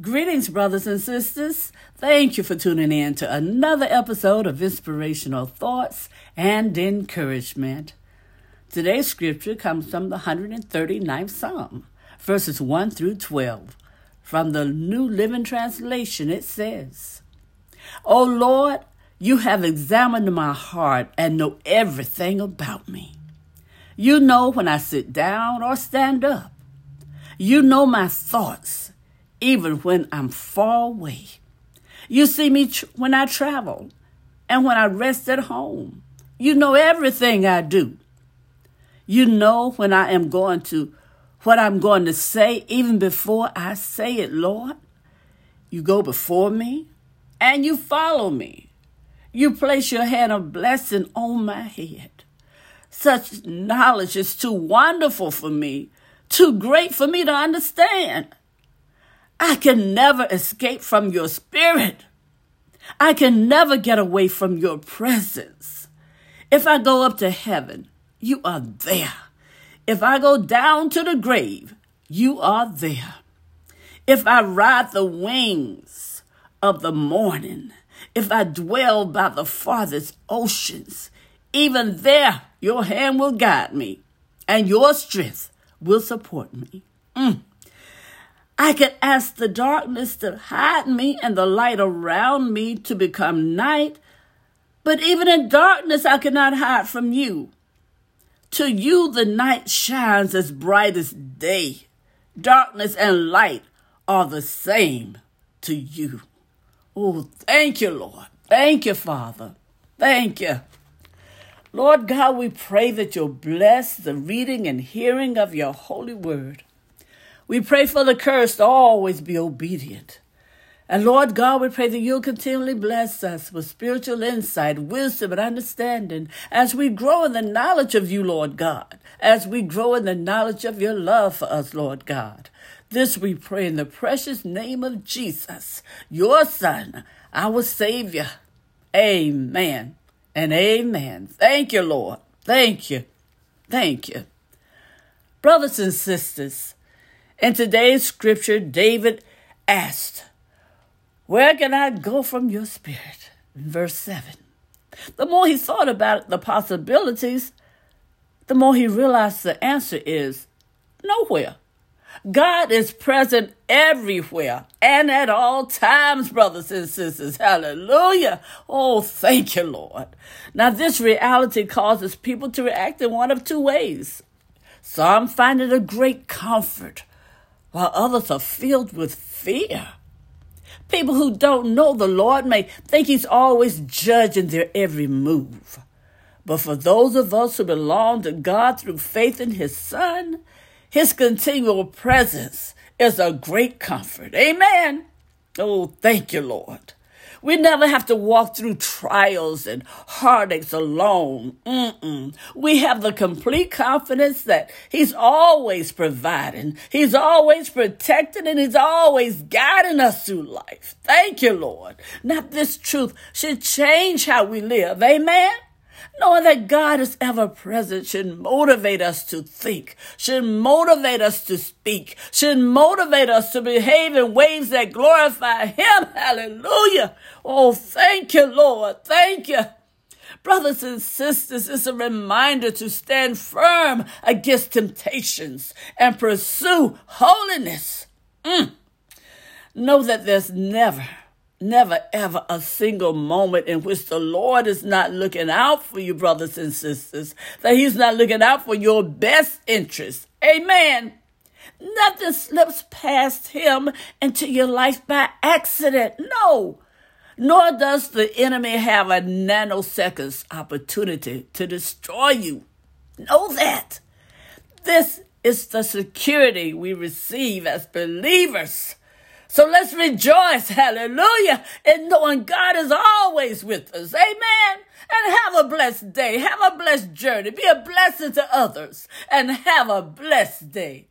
Greetings, brothers and sisters. Thank you for tuning in to another episode of Inspirational Thoughts and Encouragement. Today's scripture comes from the 139th Psalm, verses 1 through 12. From the New Living Translation, it says, O Lord, you have examined my heart and know everything about me. You know when I sit down or stand up. You know my thoughts even when I'm far away. You see me tr- when I travel and when I rest at home. You know everything I do. You know when I am going to, what I'm going to say even before I say it, Lord. You go before me and you follow me. You place your hand of blessing on my head. Such knowledge is too wonderful for me, too great for me to understand. I can never escape from your spirit. I can never get away from your presence. If I go up to heaven, you are there. If I go down to the grave, you are there. If I ride the wings of the morning, if I dwell by the farthest oceans, even there your hand will guide me and your strength will support me. Mm. I could ask the darkness to hide me and the light around me to become night, but even in darkness I cannot hide from you. To you the night shines as bright as day. Darkness and light are the same to you. Oh, thank you, Lord. Thank you, Father. Thank you. Lord God, we pray that you'll bless the reading and hearing of your holy word. We pray for the courage to always be obedient. And Lord God, we pray that you'll continually bless us with spiritual insight, wisdom, and understanding as we grow in the knowledge of you, Lord God, as we grow in the knowledge of your love for us, Lord God. This we pray in the precious name of Jesus, your Son, our Savior. Amen and amen. Thank you, Lord. Thank you. Thank you. Brothers and sisters, in today's scripture, David asked, Where can I go from your spirit? In verse 7. The more he thought about the possibilities, the more he realized the answer is nowhere. God is present everywhere and at all times, brothers and sisters. Hallelujah. Oh, thank you, Lord. Now, this reality causes people to react in one of two ways. Some find it a great comfort while others are filled with fear. People who don't know the Lord may think He's always judging their every move. But for those of us who belong to God through faith in His Son, His continual presence is a great comfort. Amen. Oh, thank you, Lord. We never have to walk through trials and heartaches alone. Mm-mm. We have the complete confidence that He's always providing, He's always protecting, and He's always guiding us through life. Thank you, Lord. Now, this truth should change how we live. Amen. Knowing that God is ever present should motivate us to think, should motivate us to speak, should motivate us to behave in ways that glorify Him. Hallelujah. Oh, thank you, Lord. Thank you. Brothers and sisters, it's a reminder to stand firm against temptations and pursue holiness. Mm. Know that there's never never ever a single moment in which the Lord is not looking out for you, brothers and sisters, that He's not looking out for your best interest. Amen. Nothing slips past Him into your life by accident. No. Nor does the enemy have a nanoseconds opportunity to destroy you. Know that. This is the security we receive as believers so let's rejoice, hallelujah, in knowing God is always with us. Amen. And have a blessed day. Have a blessed journey. Be a blessing to others and have a blessed day.